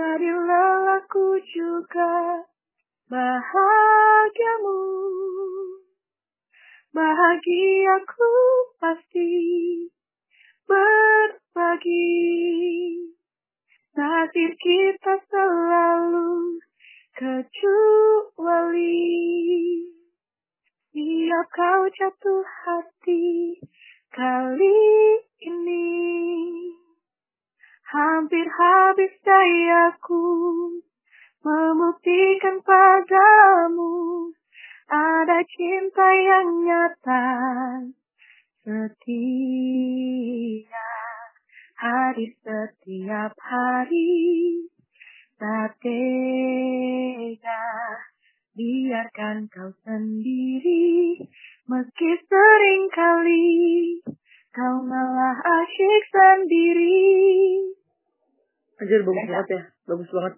Jadi lelahku juga bahagiamu. Bahagiaku pasti berbagi. Nasib kita selalu kecuali. Siap kau jatuh hati kali ini. Hampir habis dayaku membuktikan padamu ada cinta yang nyata setia hari setiap hari. Tak tega biarkan kau sendiri meski sering kali kau malah asyik sendiri Anjir bagus banget ya bagus banget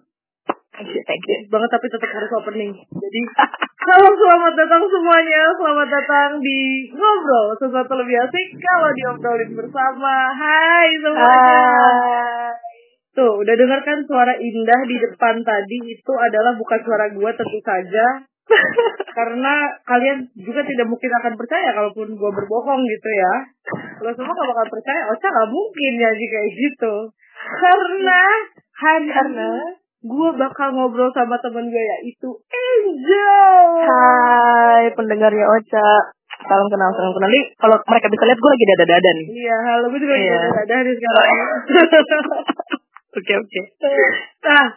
Thank you, thank you. Banget tapi tetap harus opening jadi halo selamat datang semuanya selamat datang di ngobrol sesuatu lebih asik kalau diobrolin bersama hai semuanya Hai. Tuh, udah dengarkan suara indah di depan tadi itu adalah bukan suara gua tentu saja. Karena kalian juga tidak mungkin akan percaya kalaupun gua berbohong gitu ya. Kalau semua gak bakal percaya, Ocha gak mungkin ya jika kayak gitu. Karena hari Karena? gua bakal ngobrol sama temen gue yaitu Angel. Hai, pendengarnya Ocha. Salam kenal, salam kenal. Nih, kalau mereka bisa lihat gue lagi dada-dada nih. Iya, halo gue juga yeah. ada nih sekarang. Oke, oke. Nah,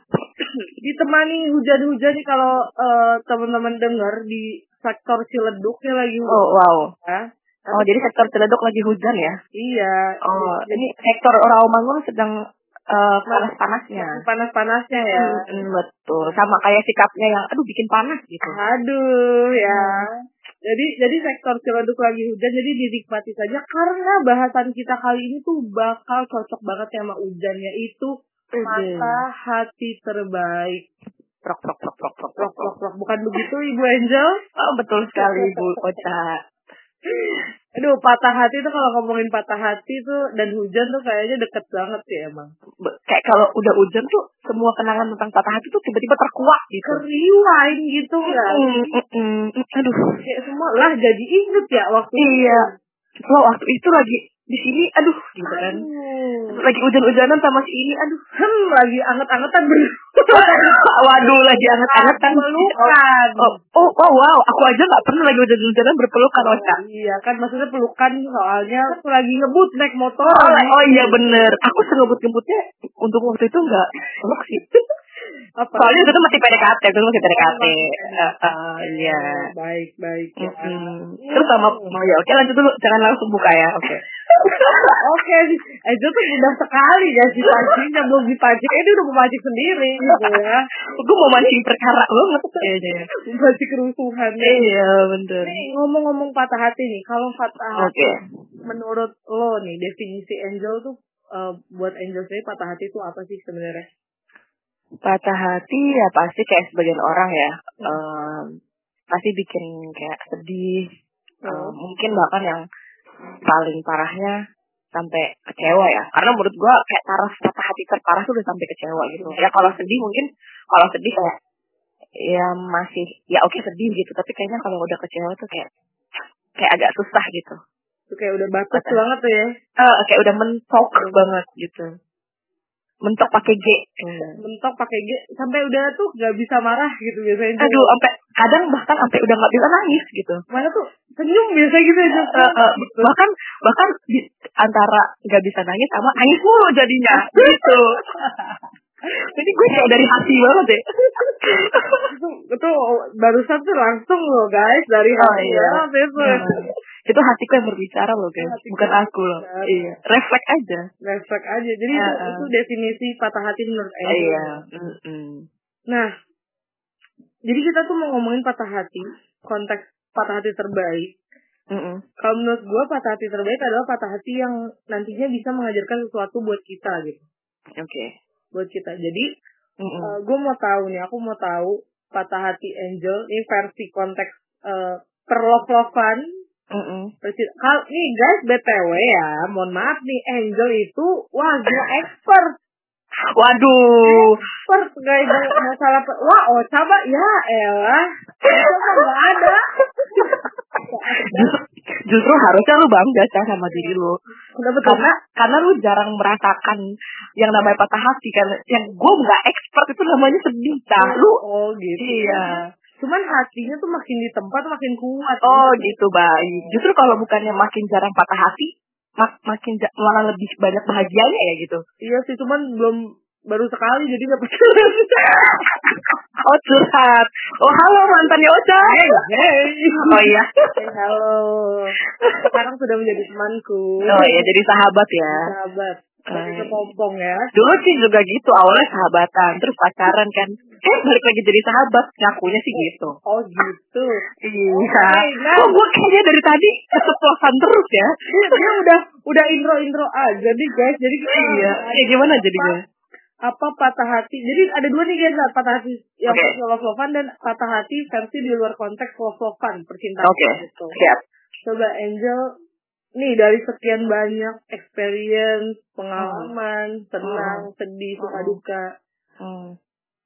ditemani hujan-hujan nih kalau eh, teman-teman dengar di sektor Ciledug lagi hujan. Oh, wow. ya. Oh, jadi sektor Ciledug lagi hujan ya? Iya. Oh, ini sektor Rawamangun sedang eh, panas-panasnya. panas-panasnya ya. Hmm, betul. Sama kayak sikapnya yang, aduh bikin panas gitu. Aduh ya. Jadi jadi sektor Ciledug lagi hujan jadi dinikmati saja karena bahasan kita kali ini tuh bakal cocok banget sama hujannya itu mata hati terbaik. Prok, prok, prok, prok, prok, Prok, prok, prok. Bukan begitu Ibu Angel? Oh, betul sekali, Bu Ocha. Aduh, patah hati tuh kalau ngomongin patah hati tuh dan hujan tuh kayaknya deket banget sih emang. Kayak kalau udah hujan tuh, semua kenangan tentang patah hati tuh tiba-tiba terkuak gitu. Keriwain gitu kan. Mm, mm, mm. Aduh, Kayak semua lah jadi inget ya waktu Iya. Lo waktu itu lagi di sini, aduh, gitu kan. Lagi hujan-hujanan sama si ini, aduh. Hmm, lagi anget-angetan bener. Waduh, lagi anget-angetan. Pelukan. Oh, oh, oh, wow, aku aja nggak pernah lagi hujan-hujanan berpelukan, Ocha. Iya kan maksudnya pelukan soalnya aku lagi ngebut naik motor. Oh, oh iya bener. Aku sengebut-ngebutnya untuk waktu itu nggak peluk sih. Apa? Soalnya itu masih PDKT, itu masih PDKT. Oh, masih Eh, eh, Iya. Baik, baik ya. Mm-mm. Terus sama, oh ya oke lanjut dulu, jangan langsung buka ya, oke. Oke, itu tuh mudah sekali ya si pancingnya belum dipancing, eh dia udah memancing sendiri gitu ya. Gue mau mancing perkara banget kayaknya. ya. Memancing kerusuhan. Iya, bener. Nih, ngomong-ngomong patah hati nih, kalau patah hati Oke. menurut lo nih definisi angel tuh eh, buat angel sendiri patah hati itu apa sih sebenarnya? Patah hati ya pasti kayak sebagian orang ya. em, pasti bikin kayak sedih. Hmm. mungkin bahkan yang paling parahnya sampai kecewa ya. Karena menurut gua kayak taraf patah hati terparah tuh udah sampai kecewa gitu. Ya kalau sedih mungkin kalau sedih kayak ya masih ya oke sedih gitu. Tapi kayaknya kalau udah kecewa tuh kayak kayak agak susah gitu. Itu kayak udah batas banget tuh ya. Eh kayak udah mentok banget gitu. Mentok pakai G. Hmm. Mentok pakai G sampai udah tuh gak bisa marah gitu biasanya. Aduh, sampai kadang bahkan sampai udah nggak bisa nangis gitu. Mana tuh senyum biasa gitu aja. Eh, eh, bahkan bahkan di, antara nggak bisa nangis sama nangis mulu jadinya gitu. Jadi gue kayak dari hati banget ya. itu, itu barusan tuh langsung loh guys dari Oh, hati iya. ya, besok. Itu hatiku yang berbicara loh guys, Hatiku bukan aku loh. Iya, refleks aja. Refleks aja. Jadi Ah, itu, itu definisi patah hati menurut Angel. Iya. mm-mm. Nah, jadi kita tuh mau ngomongin patah hati, konteks patah hati terbaik. Mm-mm. Kalau menurut gue patah hati terbaik adalah patah hati yang nantinya bisa mengajarkan sesuatu buat kita gitu. Oke. Buat kita. Jadi Mm-mm. gue mau tahu nih, aku mau tahu patah hati Angel ini versi konteks uh, perlov-lovan. Mm-mm. Versi, kal nih guys, BTW ya, mohon maaf nih Angel itu wah gila expert. Waduh. per gak ada masalah per, wah oh coba ya elah itu mah nggak ada Justru, harusnya lu bangga Cah, sama diri lu. kenapa Karena karena lu jarang merasakan yang namanya patah hati kan. Yang gue nggak expert itu namanya sedih Cah. Lu oh gitu iya. Cuman hatinya tuh makin di tempat makin kuat Oh gitu baik. Justru kalau bukannya makin jarang patah hati, mak makin malah lebih banyak bahagianya ya gitu. iya sih cuman belum baru sekali jadi gak pacaran Oh curhat. Oh halo mantannya Ocha. hey Oh iya. hey halo sekarang sudah menjadi temanku Oh iya jadi sahabat ya. sahabat Kepompong ya Dulu sih juga gitu awalnya sahabatan, terus pacaran kan. Eh balik lagi jadi sahabat, ngakunya sih gitu. oh gitu Iya. Nah. Kok gue kayaknya dari tadi keceplosan terus ya? dia, dia udah udah intro intro aja nih guys jadi kita Iya. Ya gimana jadinya? apa patah hati jadi ada dua nih guys patah hati yang Oke. versi love lovean dan patah hati versi di luar konteks love lovean percintaan Oke. gitu Siap. coba Angel nih dari sekian banyak experience pengalaman senang sedih suka Hmm. duka Hmm.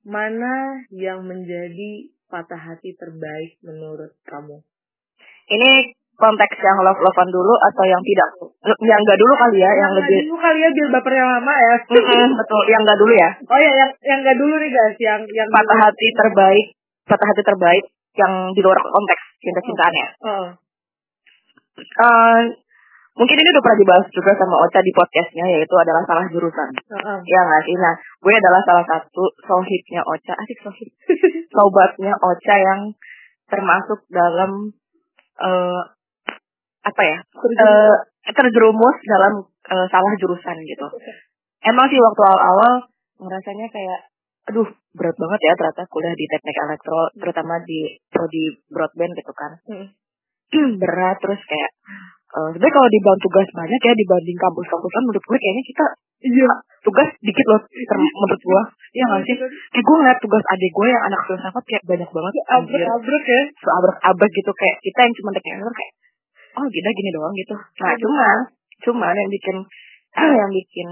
mana yang menjadi patah hati terbaik menurut kamu Ini konteks yang love lovean dulu atau yang tidak? Yang enggak dulu kali ya, yang nggak lebih. dulu kali ya biar baper yang lama ya Mm-mm, betul, yang enggak dulu ya. oh ya yang yang nggak dulu nih guys yang yang Patah hati terbaik, patah hati terbaik yang di luar konteks cinta-cintaannya. oh. Eh, mungkin ini udah pernah dibahas juga sama Ocha di podcastnya yaitu adalah salah jurusan. Heeh. Ya nggak sih? Nah, gue adalah salah satu sohibnya Ocha, asik sohib, sobatnya Ocha yang termasuk dalam eh apa ya? eh terjerumus dalam eh, salah jurusan gitu. Emang sih waktu awal-awal ngerasanya kayak aduh berat banget ya ternyata kuliah di teknik elektro terutama di prodi broadband gitu kan Hmm. berat terus kayak eh sebenarnya kalau dibantu tugas banyak ya dibanding kampus-kampusan menurut gue kayaknya kita iya. tugas dikit loh ter- menurut gue. Iya nggak sih? Kayak gue ngeliat tugas adik gue yang anak filsafat kayak banyak banget anjir. abrek ya. So abrek-abrek gitu kayak kita yang cuma teknik kayak oh gila gini doang gitu. Nah cuman cuman yang bikin yang bikin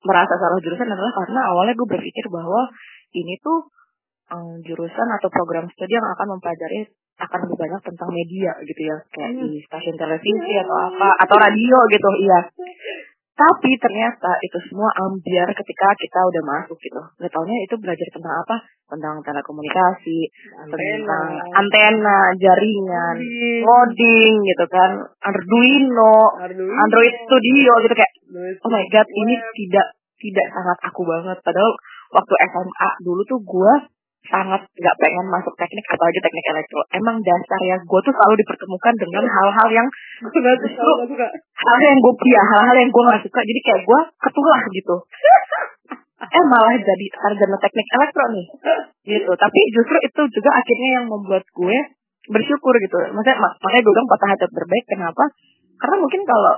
merasa salah jurusan adalah karena awalnya gue berpikir bahwa ini tuh em, jurusan atau program studi yang akan mempelajari akan lebih banyak tentang media gitu ya. Kayak di stasiun televisi atau apa atau radio gitu iya. Tapi ternyata itu semua ambiar ketika kita udah masuk gitu. Nggak taunya itu belajar tentang apa? Tentang telekomunikasi tentang antena jaringan coding. gitu kan. Arduino Arduino. Android Studio gitu kayak oh my god ini tidak tidak sangat aku banget. Padahal waktu SMA dulu tuh gue sangat nggak pengen masuk teknik apalagi teknik elektro. Emang dasar ya gue tuh selalu dipertemukan dengan hal-hal yang Justru- hal-hal yang gue ya hal-hal yang gue nggak suka. Jadi kayak gue ketulah gitu. Eh malah jadi sarjana teknik elektro nih. Gitu. Tapi justru itu juga akhirnya yang membuat gue bersyukur gitu. Maksudnya mak- makanya gue bilang patah hati terbaik kenapa? Karena mungkin kalau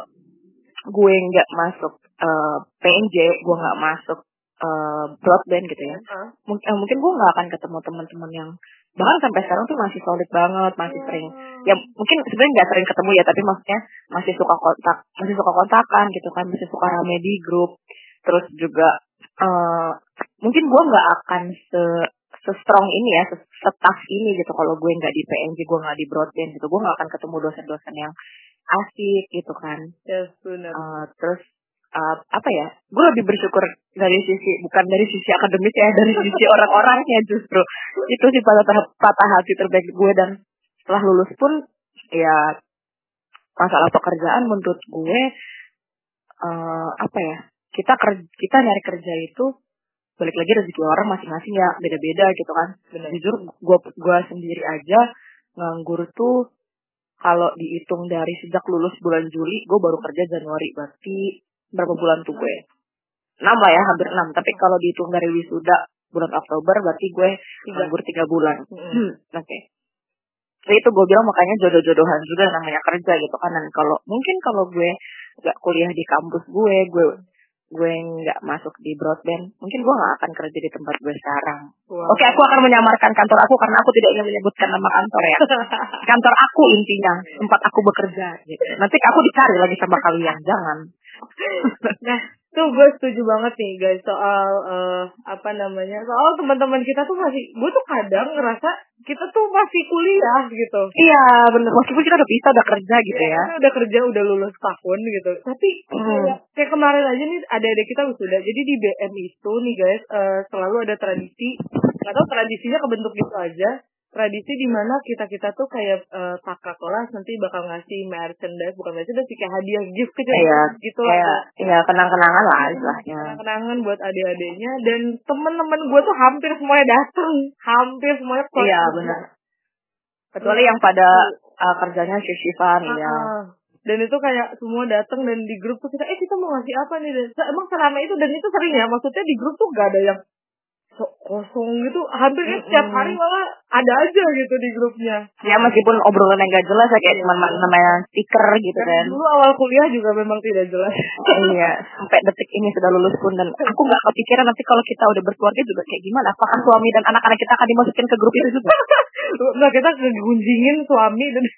gue nggak masuk eh, PNJ gue nggak masuk eh, broadband gitu ya. Hah? mungkin eh, mungkin gue nggak akan ketemu teman-teman yang bahkan sampai sekarang tuh masih solid banget masih sering. Ya mungkin sebenarnya nggak sering ketemu ya tapi maksudnya masih suka kontak masih suka kontakan gitu kan masih suka rame di grup. Terus juga eh mungkin gue nggak akan se se strong ini ya se tough ini gitu. Kalau gue nggak di PNJ gue nggak di broadband gitu gue nggak akan ketemu dosen-dosen yang asik gitu kan. Yes, benar. Eh, terus eh, apa ya gue lebih bersyukur dari sisi bukan dari sisi akademis ya dari sisi orang-orangnya justru. Itu sih patah patah hati terbaik gue dan setelah lulus pun ya masalah pekerjaan menurut gue eh apa ya kita kerja kita nyari kerja itu balik lagi rezeki orang masing-masing ya beda-beda gitu kan. Jujur gue gua sendiri aja nganggur tuh kalau dihitung dari sejak lulus bulan Juli gue baru kerja Januari berarti berapa bulan tuh gue enam lah ya hampir enam tapi kalau dihitung dari wisuda bulan Oktober berarti gue nganggur tiga bulan Hmm, oke Jadi itu gue bilang makanya jodoh-jodohan juga namanya kerja gitu kan dan kalau mungkin kalau gue nggak kuliah di kampus gue gue gue nggak masuk di broadband mungkin gue nggak akan kerja di tempat gue sekarang Wow. Oke, aku akan menyamarkan kantor aku karena aku tidak ingin menyebutkan nama kantor ya. kantor aku intinya, tempat aku bekerja. Gitu. Nanti aku dicari lagi sama kalian, jangan. Nah, tuh gue setuju banget nih guys soal eh, apa namanya soal teman-teman kita tuh masih gue tuh kadang ngerasa kita tuh masih kuliah gitu Iya, bener. Meskipun kita udah bisa, udah kerja gitu ya. Kita udah kerja udah lulus tahun gitu tapi Hmm. kayak, kayak kemarin aja nih ada adik kita wisuda jadi di BM itu nih guys eh, selalu ada tradisi nggak tahu tradisinya kebentuk gitu aja tradisi di mana kita kita tuh kayak eh, kakak kelas nanti bakal ngasih merchandise bukan merchandise sih kayak hadiah gift kecil Iya, gitu lah ya kenang-kenangan lah istilahnya. kenangan buat adik-adiknya dan temen-temen gue tuh hampir semuanya datang hampir semuanya keluar Iya, benar. Kecuali yang pada uh, kerjanya shift-shiftan Ah, ya. ah. dan itu kayak semua datang dan di grup tuh kita eh kita mau ngasih apa nih dan emang selama itu dan itu sering ya maksudnya di grup tuh gak ada yang so kosong gitu hampir kayak setiap Mm-mm. hari malah ada aja gitu di grupnya Ya meskipun obrolannya gak jelas ya kayak Iya. cuma namanya stiker gitu kan. dulu awal kuliah juga memang tidak jelas iya, sampai detik ini sudah lulus pun dan aku nggak kepikiran nanti kalau kita udah berkeluarga juga kayak gimana. Apakah suami dan anak-anak kita akan dimasukin ke grup itu juga? nah kita ngegunjingin suami dan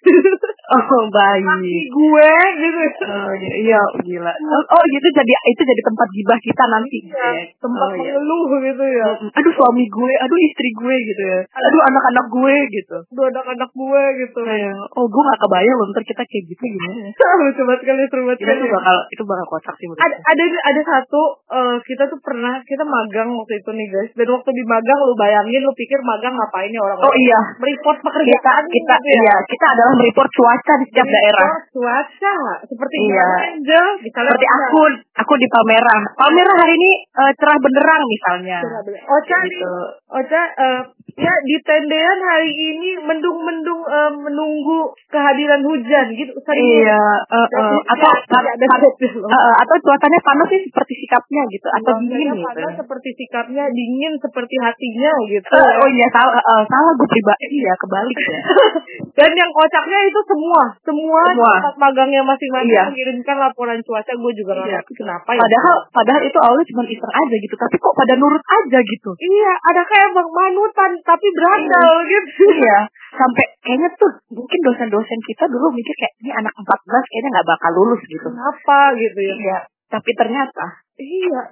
Oh, bayi. laki gue gitu Oh, iya, gila. Oh, oh, gitu jadi itu jadi tempat gibah kita nanti. ya, tempat Oh, iya. mengeluh gitu ya Mm, Aduh suami gue, aduh istri gue gitu ya. Aduh anak-anak gue gitu. dua anak-anak gue gitu Iya. Oh, gue gak kebayang loh ntar kita kayak gitu gimana. lucu banget kali seru banget Itu kali tuh bakal itu bakal kocak sih ada ada ada satu eh, kita tuh pernah kita magang waktu itu nih guys dan waktu di magang lu bayangin lu pikir magang ngapain ya orang Oh iya. mereport Kita pekerjaan kita gitu ya. iya, kita adalah mereport cuaca di setiap Mereport daerah. cuaca seperti Iya. Angel misalnya Seperti aku, aku di Palmerah. Palmerah hari ini eh, cerah benderang misalnya. Kayak nih gitu. Ocha eh, ya di tendean hari ini mendung-mendung eh, menunggu kehadiran hujan gitu sering Iya, Jadi, atau ada eh, atau cuacanya panas sih seperti sikapnya gitu atau dingin Cuacanya gitu. panas seperti sikapnya dingin seperti hatinya gitu Eh, oh iya salah eh, salah gue pribadi ya kebalik ya. Dan yang kocaknya itu semua, semua, Semua. tempat magangnya masing-masing Iya. mengirimkan laporan cuaca. Gue juga nggak Iya. ngerti kenapa ya. Padahal padahal itu awalnya cuma iseng aja gitu, tapi kok pada nurut aja gitu. iya, ada kayak bang manutan tapi berandal gitu. iya, sampai kayaknya tuh mungkin dosen-dosen kita dulu mikir kayak ini anak 14 kayaknya nggak bakal lulus gitu. Kenapa gitu ya? Iya, tapi ternyata Iya.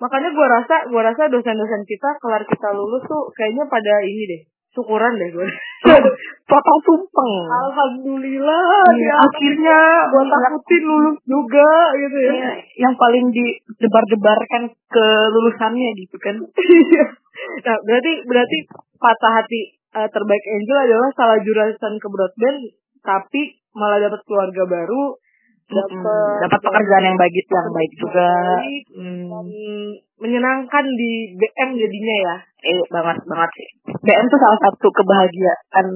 Makanya gue rasa, gue rasa dosen-dosen kita kelar kita lulus tuh kayaknya pada ini deh, syukuran deh gue. potong tumpeng. Alhamdulillah, Iya, ya. akhirnya Gue takutin lulus juga gitu ya. Iya, yang paling didebar-debarkan ke lulusannya gitu kan. Nah, berarti berarti patah hati eh, terbaik Angel adalah salah jurusan ke broadband tapi malah dapat keluarga baru, dapat dapat pekerjaan yang baik yang baik juga. baik, Hmm. menyenangkan di BM jadinya ya. Eh, banget banget sih. BM tuh salah satu kebahagiaan.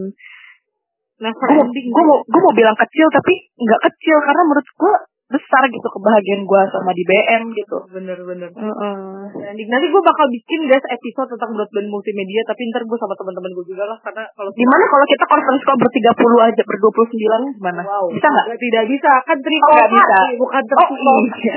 Never Gue mau gue mau bilang kecil tapi nggak kecil karena menurut gue besar gitu kebahagiaan gue sama di BM gitu. Bener-bener. Heeh. Ending. Nanti gue bakal bikin guys episode tentang broadband multimedia tapi ntar gue sama teman-teman gue juga lah karena kalau Gimana kalau kita conference call bertiga puluh aja ber 29 gimana? Wow. Bisa nggak? Tidak bisa. Kan Oh, nggak bisa. bukan Oh, terpilih. iya.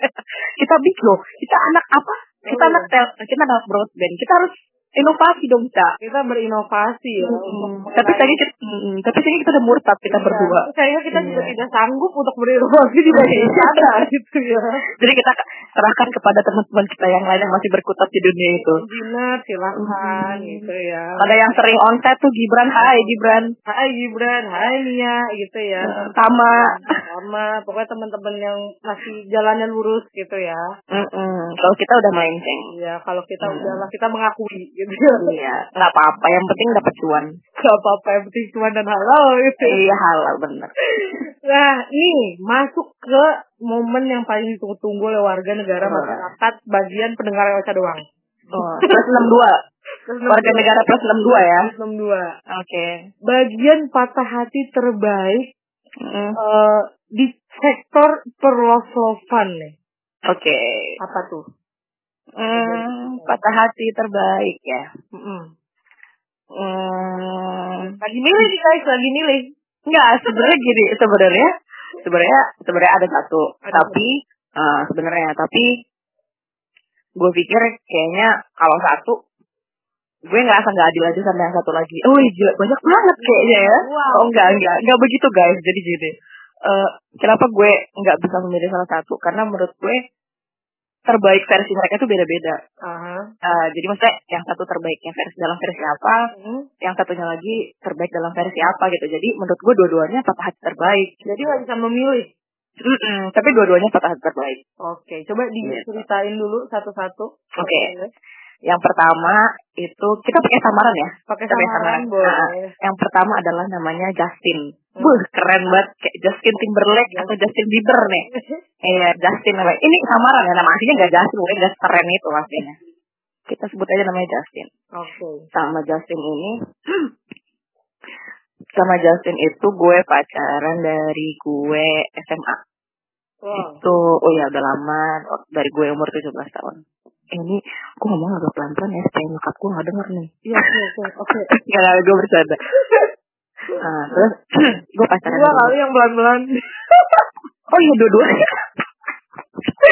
kita bikin loh. Kita anak apa? Kita Oh, anak tel, kita anak broadband. Kita harus inovasi dong, Cak. Kita berinovasi ya. Untuk Tapi kayaknya kita, mm-mm. tapi kayaknya kita udah murtad kita Iya, berdua. Kayaknya kita juga Iya. tidak sanggup untuk berinovasi di sana gitu ya. Jadi kita serahkan kepada teman-teman kita yang lain yang masih berkutat di dunia itu. Engineer silahkan Hmm. gitu ya. Pada yang sering onset tuh Gibran, hai Gibran. Hai Gibran, hai Nia gitu ya. Eh, Sama. Sama pokoknya teman-teman yang masih jalannya lurus gitu ya. Mm-mm. Kalau kita udah melenceng. Iya, kalau kita Hmm. udahlah kita mengakui gitu ya. Iya, nggak apa-apa. Yang penting dapat cuan. Gak apa-apa yang penting cuan dan halal gitu. Iya halal bener. Nah, nih masuk ke momen yang paling ditunggu-tunggu oleh warga negara Oh. masyarakat bagian pendengar Ewa doang. Oh, plus 62. Warga negara plus 62 ya. 62. Oke. Bagian patah hati terbaik Mm, eh, di sektor perlosovan nih. Oke. Apa tuh? Hmm, patah hati terbaik ya. Hmm, Lagi milih nih guys, lagi milih. Enggak, sebenarnya gini, sebenarnya sebenarnya sebenarnya ada satu, Ada tapi eh, sebenarnya tapi gue pikir kayaknya kalau satu gue ngerasa nggak adil aja sama yang satu lagi. Oh iya, gila banyak banget kayaknya ya. Wow. Oh enggak enggak enggak begitu guys. Jadi gini, uh, kenapa gue nggak bisa memilih salah satu karena menurut gue terbaik versi mereka itu beda-beda. Uh-huh. Uh, jadi maksudnya yang satu terbaiknya versi dalam versi apa, uh-huh. yang satunya lagi terbaik dalam versi apa gitu. Jadi menurut gue dua-duanya patah hati terbaik. Jadi nggak bisa memilih. Mm-mm, tapi dua-duanya patah hati terbaik. Oke, coba diceritain dulu satu-satu. Oke. Okay. Yang pertama itu kita pakai samaran ya. Pakai samaran, samaran. Boleh. Nah, yang pertama adalah namanya Justin. Buh, keren banget kayak Justin Timberlake atau Justin Bieber nih. Iya, Justin namanya. Ini samaran ya nama aslinya nggak Justin, udah gak keren itu aslinya. Kita sebut aja namanya Justin. Oke. Okay. Sama Justin ini sama Justin itu gue pacaran dari gue SMA. Wow. Itu oh ya udah lama dari gue umur 17 tahun ini gue ngomong agak pelan-pelan ya supaya nyokap gue gak denger nih. Iya, iya, iya. Oke. Gak, gue bercanda. Nah, terus gue pacaran. Gue kali yang pelan-pelan. oh iya, dua-duanya.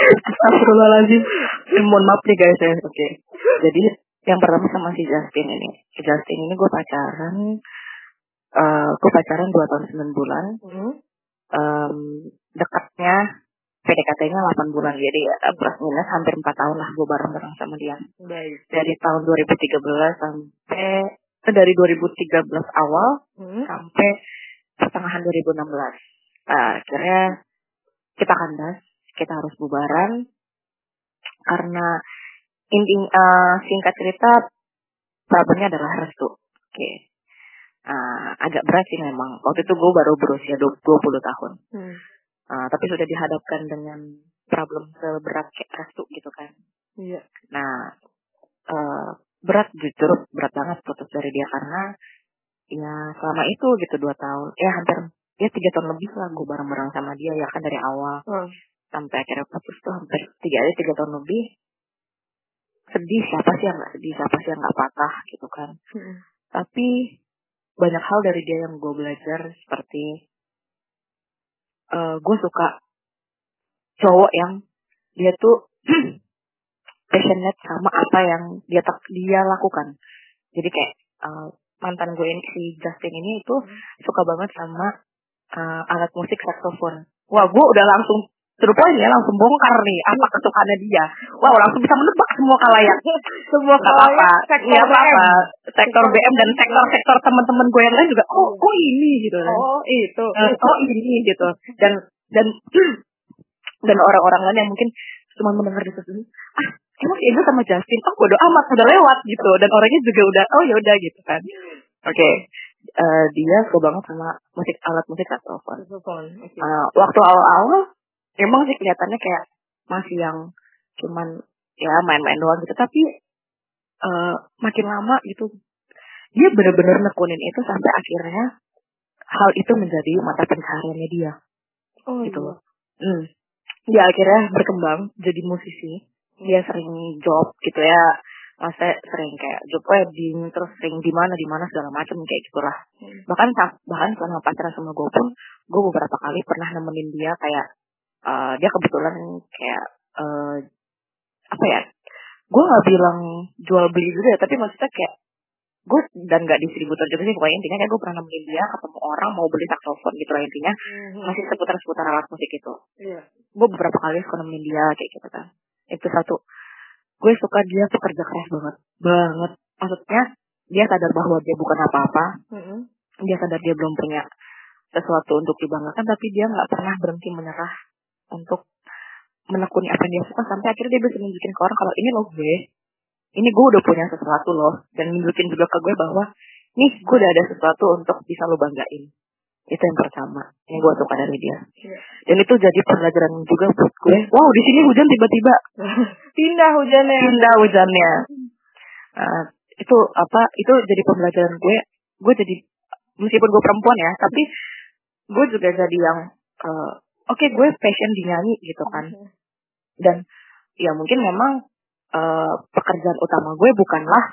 Astagfirullahaladzim. Eh, mohon maaf nih guys ya. Oke. Okay. Jadi yang pertama sama si Justin ini. Si Justin ini gue pacaran. Uh, gue pacaran 2 tahun 9 bulan. Um, dekatnya PDKT-nya 8 bulan jadi ya plus minus hampir 4 tahun lah gue bareng-bareng sama dia. Baik. Dari tahun 2013 sampai eh, dari 2013 awal hmm. sampai pertengahan 2016. Nah, akhirnya kita kandas, kita harus bubaran karena inti uh, singkat cerita problemnya adalah restu. Oke. Okay. Uh, agak berat sih memang. Waktu itu gue baru berusia 20 tahun. Hmm Uh, tapi sudah dihadapkan dengan problem seberat kayak restu gitu kan. Iya. Nah, uh, berat jujur berat banget putus dari dia karena ya selama itu gitu dua tahun, ya hampir ya tiga tahun lebih lah gue bareng-bareng sama dia ya kan dari awal hmm. sampai akhirnya putus tuh hampir tiga ya tiga tahun lebih sedih siapa sih yang sedih siapa sih yang nggak patah gitu kan hmm. tapi banyak hal dari dia yang gue belajar seperti uh, eh, gue suka cowok yang dia tuh passionate sama apa yang dia tak dia lakukan. Jadi kayak uh, mantan gue ini si Justin ini itu hmm. suka banget sama uh, alat musik saxophone. Wah, gue udah langsung terus ya langsung bongkar nih apa kesukaannya dia. Wow, langsung bisa menebak semua kalayak. semua kalayak. Iya apa apa. Sektor BM dan sektor-sektor teman-teman gue yang lain juga. Oh, oh ini gitu. Oh itu. oh ini gitu. Dan dan dan orang-orang lain yang mungkin cuma mendengar di sini ah emang itu sama Justin oh bodo amat udah lewat gitu dan orangnya juga udah oh ya udah gitu kan oke okay. uh, eh, dia suka banget sama musik alat musik saxophone okay. uh, waktu awal-awal emang sih kelihatannya kayak masih yang cuman ya main-main doang gitu tapi uh, makin lama gitu dia benar-benar nekunin itu sampai akhirnya hal itu menjadi mata pencahariannya dia oh, gitu iya. hmm. dia akhirnya berkembang jadi musisi dia sering job gitu ya masa sering kayak job wedding terus sering di mana di mana segala macam kayak gitulah hmm. bahkan bahkan selama pacaran sama gue pun gue beberapa kali pernah nemenin dia kayak uh, dia kebetulan kayak uh, apa ya gue nggak bilang jual beli juga ya tapi maksudnya kayak gue dan gak distributor juga sih pokoknya intinya kayak gue pernah nemenin dia ketemu orang mau beli saksofon gitu lah intinya mm-hmm. masih seputar-seputar alat musik itu yeah. gue beberapa kali suka nemenin dia kayak gitu kan itu satu. Gue suka dia tuh kerja keras banget. Banget. Maksudnya dia sadar bahwa dia bukan apa-apa. Mm-hmm. dia sadar dia belum punya sesuatu untuk dibanggakan tapi dia nggak pernah berhenti menyerah untuk menekuni apa yang dia suka sampai akhirnya dia bisa nunjukin ke orang kalau ini loh gue. Ini gue udah punya sesuatu loh. Dan nunjukin juga ke gue bahwa nih gue udah ada sesuatu untuk bisa lo banggain itu yang pertama yang gue suka dari dia. Iya. dan itu jadi pelajaran juga buat gue. Wow di sini hujan tiba-tiba. Pindah hujannya. Pindah hujannya. Uh, itu apa itu jadi pembelajaran gue. Gue jadi meskipun gue perempuan ya tapi gue juga jadi yang uh, oke okay, gue passion di nyanyi gitu kan. Iya. dan ya mungkin memang uh, pekerjaan utama gue bukanlah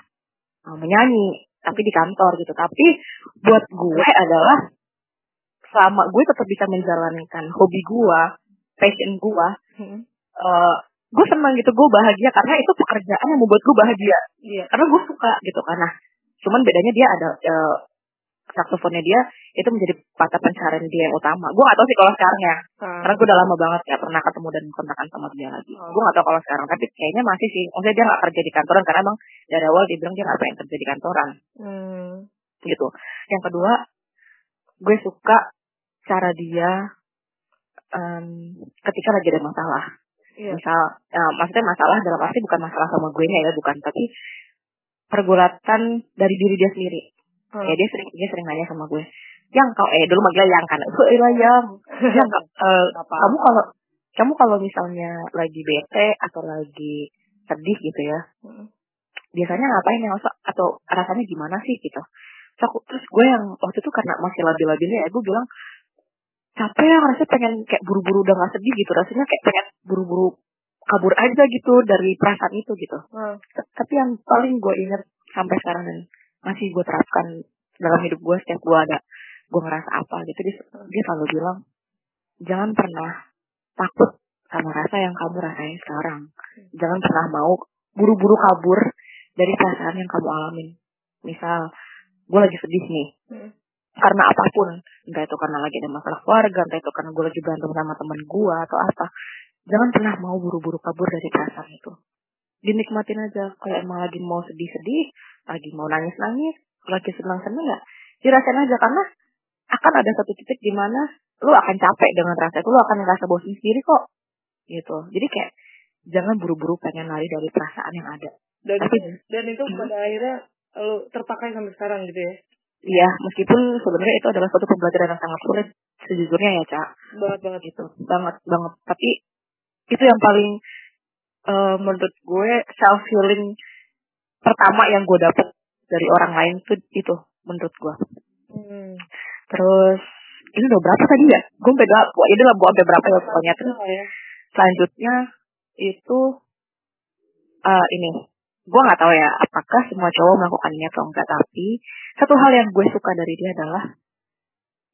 uh, menyanyi tapi di kantor gitu. Tapi buat gue adalah selama gue tetap bisa menjalankan hobi gue passion gue hmm. uh, gue senang gitu gue bahagia karena itu pekerjaan yang membuat gue bahagia yeah. karena gue suka gitu karena cuman bedanya dia ada uh, saksofonnya dia itu menjadi mata pencarian dia yang utama. Gue gak tahu sih kalau sekarang ya, Ah. karena gue udah lama banget ya pernah ketemu dan kontakan sama dia lagi. Oh. Gue gak tahu kalau sekarang, tapi kayaknya masih sih. Maksudnya dia gak kerja di kantoran karena emang dari awal dia bilang dia gak pengen kerja di kantoran Hmm. gitu. Yang kedua, gue suka cara dia em, ketika lagi ada masalah. Iya. Misal, ya, maksudnya masalah dalam arti bukan masalah sama gue ya, bukan, tapi pergulatan dari diri dia sendiri. Hmm. Ya dia sering dia sering nanya sama gue, yang kau eh dulu manggil yang kan, eh lah yang, yang eh, Apa? kamu kalau kamu kalau misalnya lagi bete atau lagi sedih gitu ya, Hmm. biasanya ngapain ya Masa- atau rasanya gimana sih gitu terus, aku, terus gue yang waktu itu karena masih labil-labilnya ya gue bilang capek ya rasanya pengen kayak buru-buru udah gak sedih gitu. Rasanya kayak pengen buru-buru kabur aja gitu dari perasaan itu gitu. Hmm. Tapi yang paling gue inget sampai sekarang dan masih gue terapkan dalam hidup gue setiap gue ada gue ngerasa apa gitu dia, dia selalu bilang jangan pernah takut sama rasa yang kamu rasain sekarang. Jangan pernah mau buru-buru kabur dari perasaan yang kamu alamin. Misal gue lagi sedih nih. Hmm. Karena apa pun entah itu karena lagi ada masalah keluarga entah itu karena gue lagi berantem sama teman gue atau apa jangan pernah mau buru-buru kabur dari perasaan itu dinikmatin aja kalau emang lagi mau sedih-sedih lagi mau nangis-nangis lagi senang-senang ya dirasain aja karena akan ada satu titik di mana lu akan capek dengan rasa itu lu akan ngerasa bosan sendiri kok gitu jadi kayak jangan buru-buru pengen lari dari perasaan yang ada Dan tapi dan itu Hmm. pada akhirnya lu terpakai sampai sekarang gitu ya. Iya, meskipun sebenarnya itu adalah suatu pembelajaran yang sangat sulit sejujurnya ya, Cak. Banget banget. Gitu, banget banget. Tapi itu yang paling eh, menurut gue self healing pertama yang gue dapet dari orang lain tuh itu menurut gue. Hmm. Terus ini udah berapa tadi ya? Gue beda, ini lah buat berapa ya pokoknya. Terus Nah, ya. selanjutnya itu eh ini gue nggak tahu ya apakah semua cowok melakukannya atau enggak tapi satu hal yang gue suka dari dia adalah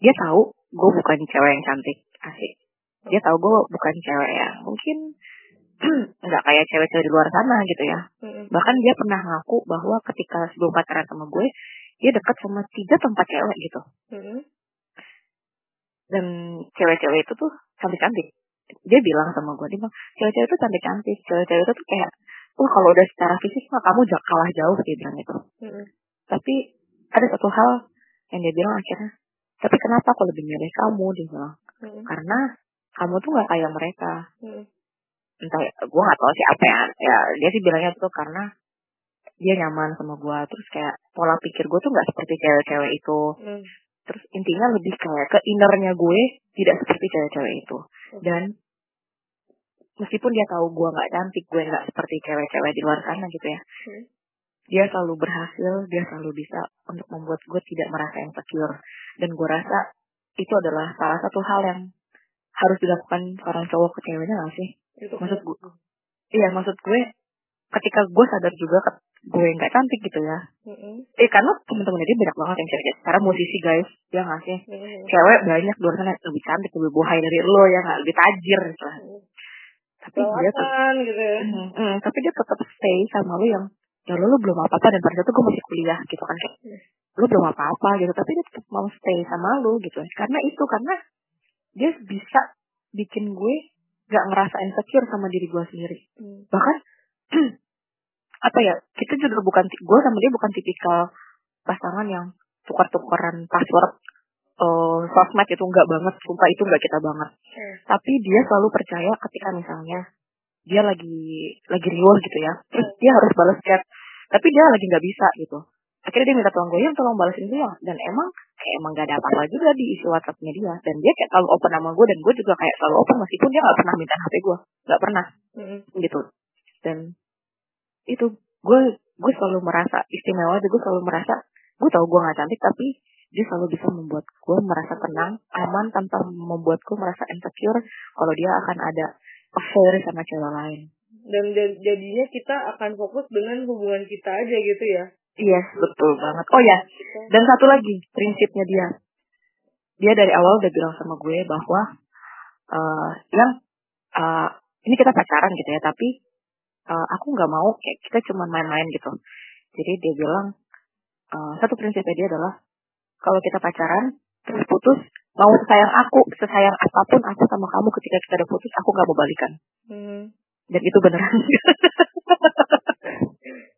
dia tahu gue bukan cewek yang cantik asik. Dia tahu gue bukan cewek yang mungkin nggak kayak cewek-cewek di luar sana gitu ya. Bahkan dia pernah ngaku bahwa ketika sebelum pacaran sama gue dia dekat sama tiga tempat cewek gitu. Dan cewek-cewek itu tuh cantik-cantik. Dia bilang sama gue dia bilang cewek-cewek itu cantik-cantik cewek-cewek itu tuh kayak wah kalau udah secara fisik mah kamu kalah jauh dia bilang itu Hmm. tapi ada satu hal yang dia bilang akhirnya tapi kenapa aku lebih milih kamu dia bilang Hmm. karena kamu tuh nggak kayak mereka Hmm. entah gue nggak tahu sih apa ya ya dia sih bilangnya tuh karena dia nyaman sama gue terus kayak pola pikir gue tuh nggak seperti cewek-cewek itu Hmm. terus intinya lebih kayak ke innernya gue tidak seperti cewek-cewek itu dan meskipun dia tahu gue nggak cantik gue nggak seperti cewek-cewek di luar sana gitu ya. Hmm. dia selalu berhasil dia selalu bisa untuk membuat gue tidak merasa insecure. Dan gue rasa itu adalah salah satu hal yang harus dilakukan seorang cowok ke ceweknya gak sih? Itu maksud gue iya maksud gue ketika gue sadar juga ke gue nggak cantik gitu ya. Hmm. eh karena temen-temen dia banyak banget yang cewek sekarang musisi guys ya nggak sih? Hmm. cewek banyak di luar sana yang lebih cantik lebih bohai dari lo ya nggak? Lebih tajir gitu. Lah. Hmm. tapi dia tetap gitu ya. Mm, mm, tapi dia tetap stay sama lu yang ya lu, lu belum apa-apa dan pada saat itu gue masih kuliah gitu kan kayak Hmm. lu belum apa-apa gitu tapi dia tetap mau stay sama lu gitu karena itu karena dia bisa bikin gue gak ngerasa insecure sama diri gue sendiri Hmm. bahkan apa ya kita juga bukan gue sama dia bukan tipikal pasangan yang tukar-tukaran password eh sosmed itu enggak banget sumpah itu enggak kita banget. Hmm. tapi dia selalu percaya ketika misalnya dia lagi lagi riuh gitu ya terus dia harus balas chat. Tapi dia lagi nggak bisa gitu. Akhirnya dia minta tolong gue yang tolong balasin dia. Dan emang kayak emang gak ada apa-apa juga di isi WhatsAppnya dia. Dan dia kayak selalu open sama gue dan gue juga kayak selalu open meskipun dia nggak pernah minta HP gue. Nggak pernah. Hmm. gitu. Dan itu gue gue selalu merasa istimewa gue selalu merasa gue tau gue nggak cantik tapi dia selalu bisa membuat gue merasa tenang aman tanpa membuat gue merasa insecure kalau dia akan ada affair sama cewek lain Dan jad- jadinya kita akan fokus dengan hubungan kita aja gitu ya. Yes, betul banget. Oh ya, dan satu lagi prinsipnya dia. Dia dari awal udah bilang sama gue bahwa eh yang eh, ini kita pacaran gitu ya, tapi eh, aku nggak mau kayak kita cuma main-main gitu. Jadi dia bilang eh, satu prinsipnya dia adalah kalau kita pacaran terus putus mau sesayang aku sesayang apa pun aku sama kamu ketika kita udah putus aku nggak mau balikan Hmm. dan itu beneran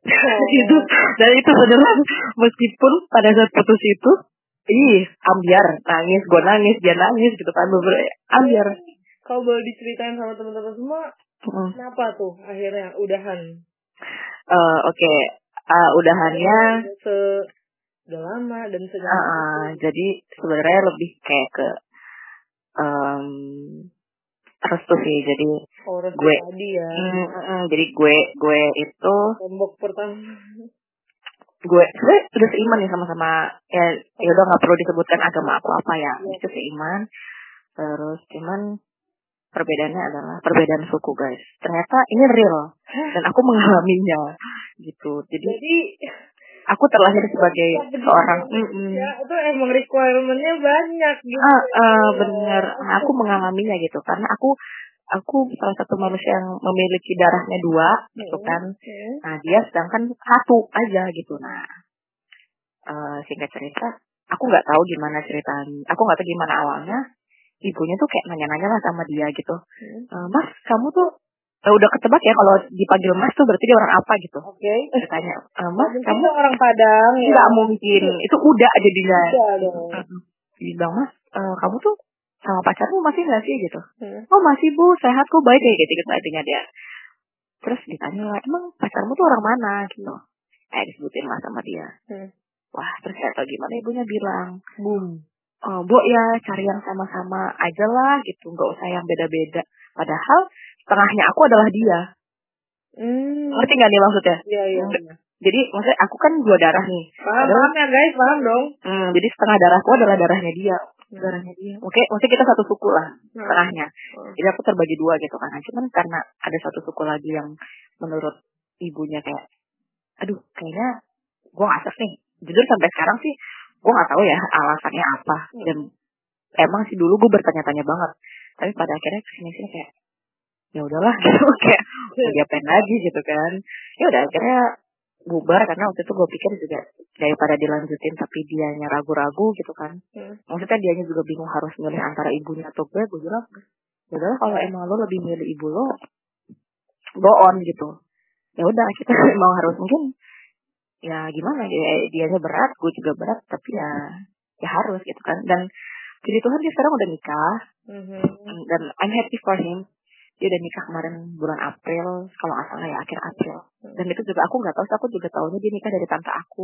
Oh. itu dan itu beneran meskipun pada saat putus itu ih ambiar nangis gue nangis dia nangis gitu kan bener ambiar Kalau boleh diceritain sama teman-teman semua, Mm. kenapa tuh akhirnya udahan? Eh, oke Eh, udahannya se udah lama dan se Ah, ah, jadi sebenarnya lebih kayak ke em restu sih. Jadi Orang gue. tadi ya. mm, mm, mm, jadi gue gue itu Tembok pertama. gue gue udah seiman nih sama-sama ya ya udah nggak perlu disebutkan agama aku apa ya. Itu seiman. Terus cuman perbedaannya adalah perbedaan suku guys. Ternyata ini real dan aku mengalaminya gitu. Jadi Jadi aku terlahir sebagai seorang mm, mm. ya itu emang requirement-nya banyak gitu. Ah, ah, bener. Nah, aku mengalaminya gitu karena aku aku salah satu manusia yang memiliki darahnya dua gitu kan. Hmm. Nah dia sedangkan satu aja gitu. Nah eh, singkat cerita, aku nggak tahu gimana ceritanya. Aku nggak tahu gimana awalnya. Ibunya tuh kayak nanya-nanya lah sama dia gitu. Hmm. "Eh, mas, kamu tuh eh, udah ketebak ya kalau dipanggil mas tuh berarti dia orang apa gitu. Oke. Dia tanya, "Eh, mas Mungkin kamu orang Padang ya. nggak mungkin. Itu udah jadinya. Iya dong. Bilang mas eh, kamu tuh sama pacarmu masih nggak sih gitu Hmm. oh masih bu sehat kok baik ya gitu gitu artinya dia terus ditanya lah emang pacarmu tuh orang mana gitu eh disebutin lah sama dia Hmm. wah terus saya tahu gimana ibunya bilang Boom. oh bu ya cari yang sama-sama aja lah gitu nggak usah yang beda-beda padahal setengahnya aku adalah dia Hmm. ngerti nggak nih maksudnya Iya iya. jadi maksudnya aku kan dua darah nih Paham, Adalah- paham ya guys, paham dong. hmm, jadi setengah darahku adalah darahnya dia darahnya dia oke maksudnya kita satu suku lah setengahnya Hmm. Jadi aku terbagi dua gitu kan. Cuman karena ada satu suku lagi yang menurut ibunya kayak, aduh kayaknya gue gak asik nih. Jujur sampai sekarang sih gue gak tahu ya alasannya apa. Dan emang sih dulu gue bertanya-tanya banget. Tapi pada akhirnya ke sini-sini kayak, ya udahlah gitu kayak mau diapain lagi gitu kan. Ya udah akhirnya bubar karena waktu itu gue pikir juga daripada dilanjutin tapi dianya ragu-ragu gitu kan. Hmm. Maksudnya dianya juga bingung harus milih antara ibunya atau gue. Gue bilang, ya udah kalau emang lo lebih milih ibu lo go on gitu ya udah kita emang harus mungkin ya gimana ya dianya berat gue juga berat tapi ya ya harus gitu kan dan jadi Tuhan dia sekarang udah nikah Mhm. dan I'm happy for him dia udah nikah kemarin bulan April kalau nggak salah ya akhir April dan itu juga aku nggak tahu aku juga tahunya dia nikah dari tante aku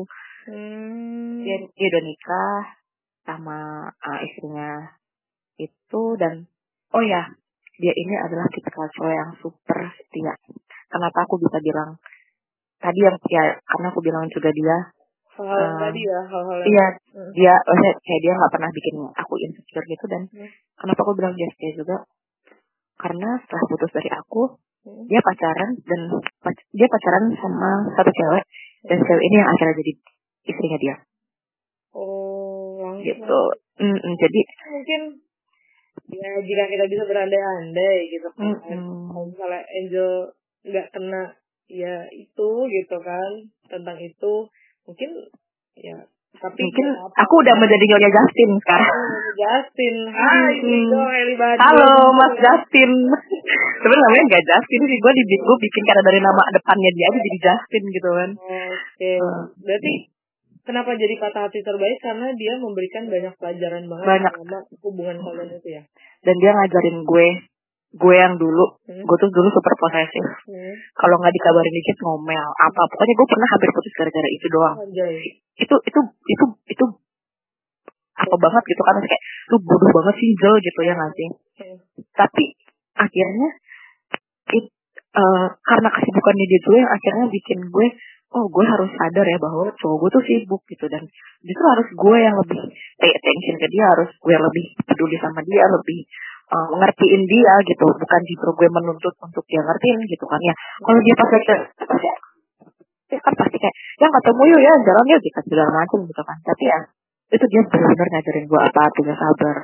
Hmm. dia dia udah nikah sama uh, istrinya itu dan oh ya dia ini adalah tipikal cowok yang super setia kenapa aku bisa bilang tadi yang ya karena aku bilang juga dia Hal-hal eh, tadi ya, hal-hal iya Hmm. dia maksudnya kayak dia nggak pernah bikin aku insecure gitu dan Hmm. kenapa aku bilang dia setia juga karena setelah putus dari aku Hmm. dia pacaran dan pac- dia pacaran sama satu cewek dan cewek ini yang akhirnya jadi istrinya dia Oh, langsung. gitu Mm-mm, jadi Mungkin ya jika kita bisa berandai-andai gitu kan. mm-mm. Kalau misalnya Angel nggak kena ya itu gitu kan tentang itu mungkin ya tapi mungkin apa-apa. aku udah menjadi nyonya Justin sekarang Oh, Justin, hai Hmm. Halo Mas Justin. Sebenarnya namanya nggak Justin sih, gue dibikin gue bikin karena dari nama depannya dia aja jadi Justin gitu kan. Oke, Hmm. berarti kenapa jadi patah hati terbaik karena dia memberikan banyak pelajaran banget Banyak. hubungan kalian itu ya. Dan dia ngajarin gue, gue yang dulu, Hmm. gue tuh dulu super posesif. Hmm. Kalau nggak dikabarin dikit ngomel, apa pokoknya gue pernah hampir putus gara-gara itu doang. Anjay. Itu itu itu itu apa banget gitu kan Maksudnya kayak lu bodoh banget sih Jel gitu ya sih. Hmm. Tapi akhirnya it, eh, karena kesibukannya dia tuh yang akhirnya bikin gue oh gue harus sadar ya bahwa cowok gue tuh sibuk gitu dan justru harus gue yang lebih pay attention ke dia harus gue lebih peduli sama dia lebih eh, ngertiin dia gitu bukan justru gue menuntut untuk dia ngertiin gitu kan ya kalau dia pas pasti ya kan pasti kayak yang ketemu yuk ya jalan yuk gitu segala macam gitu kan tapi ya itu dia benar-benar ngajarin gue apa artinya sabar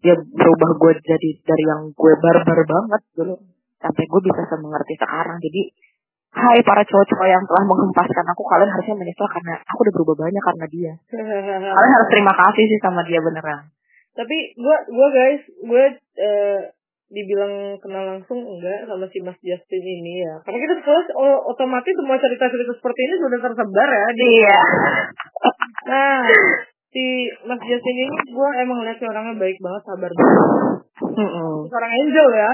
dia berubah gue jadi dari yang gue barbar banget dulu sampai gue bisa mengerti sekarang jadi Hai para cowok-cowok yang telah menghempaskan aku, kalian harusnya menyesal karena aku udah berubah banyak karena dia. Kalian harus terima kasih sih sama dia beneran. Tapi gua gua guys, gue eh, dibilang kenal langsung enggak sama si Mas Justin ini ya. Karena kita terus otomatis semua cerita-cerita seperti ini sudah tersebar ya di Iya. Nah, si Mas Justin ini gue emang lihat si orangnya baik banget, sabar banget. Mm-mm. Seorang angel ya.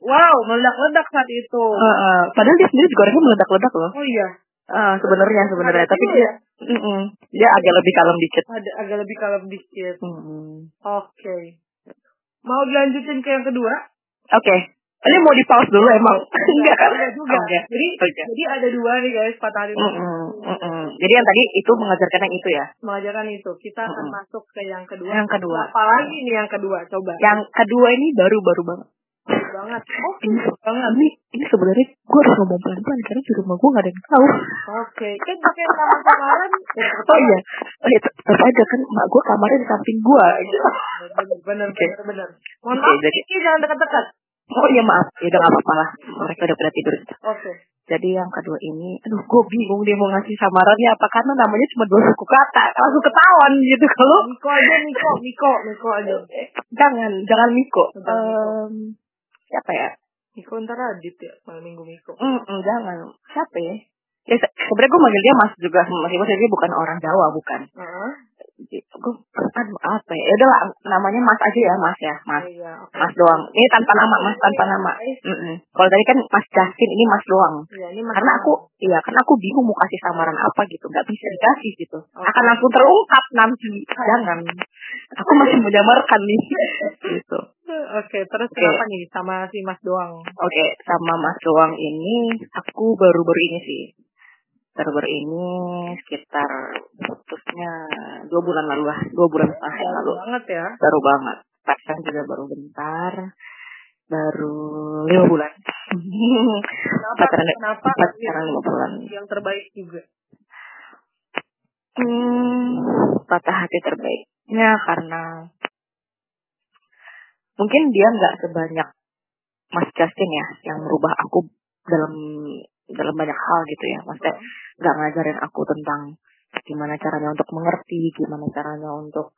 Wow, meledak-ledak saat itu. Heeh. Padahal dia sendiri juga orangnya meledak-ledak loh. Oh iya, Ah, sebenarnya sebenarnya, tapi dia, ya? Mm-mm. dia agak lebih kalem dikit. ada agak lebih kalem dikit. Mm-mm. Oke. Mau dilanjutin ke yang kedua? Oke, ini mau di pause dulu emang? Enggak kan? Enggak juga. Enggak. Jadi Oke. jadi ada dua nih guys, patah Mm-mm, mm-mm. Jadi yang tadi itu mengajarkan yang itu ya. mengajarkan itu. Kita akan Mm-mm. masuk ke yang kedua. Yang kedua. Apalagi nih yang kedua, coba. Yang kedua ini baru-baru banget. Banget. Oh, Ini, banget. ini, ini sebenarnya gue harus ngomong pelan-pelan karena di rumah gue gak ada yang tahu. Oke, kan pakai kamar-kamaran. Oh iya, oh iya tet- tetap aja kan mak gue kamarnya di samping gue. Bener, bener, bener. Mohon maaf, jadi- ini jangan dekat-dekat. Oh iya maaf, ya udah gak apa-apa lah. Mereka udah pada tidur. Oke. Jadi yang kedua ini, aduh gue bingung dia mau ngasih samarannya apa karena namanya cuma dua suku kata, langsung ketahuan gitu kalau Miko aja, Miko, Miko, Miko aja. jangan jangan Miko. Jangan Miko. Em, siapa ya? Miko ntar Adit ya, malam minggu Miko. Mm, mm, jangan. Siapa ya? Ya se- sebenarnya gue manggil dia Mas juga, meskipun dia bukan orang Jawa, bukan. Heeh. Gue aduh apa ya? Ya udahlah namanya Mas aja ya, Mas ya, Mas. Iya, oke. Mas doang. Ini tanpa nama, Mas tanpa nama. Mm-mm. Kalau tadi kan Mas Justin, ini Mas doang. Iya, ini Mas. Karena aku, iya, karena aku bingung mau kasih samaran apa gitu, nggak bisa dikasih gitu. Oke. Akan langsung terungkap nanti. Jangan. Aku masih menyamarkan nih. gitu. Oke, terus Oke. kenapa nih sama si Mas doang? Oke, sama Mas doang ini, aku baru-baru ini sih. Baru-baru ini sekitar putusnya dua bulan lalu lah, dua bulan setengah yang Baru lalu. banget ya. Baru banget. Pacaran juga baru bentar. Baru lima bulan. Kenapa? Pacaran Kenapa? pacaran lima bulan. Yang terbaik juga. Hmm, patah hati terbaiknya karena mungkin dia nggak sebanyak Mas Justin ya yang merubah aku dalam dalam banyak hal gitu ya. Maksudnya nggak ngajarin aku tentang gimana caranya untuk mengerti, gimana caranya untuk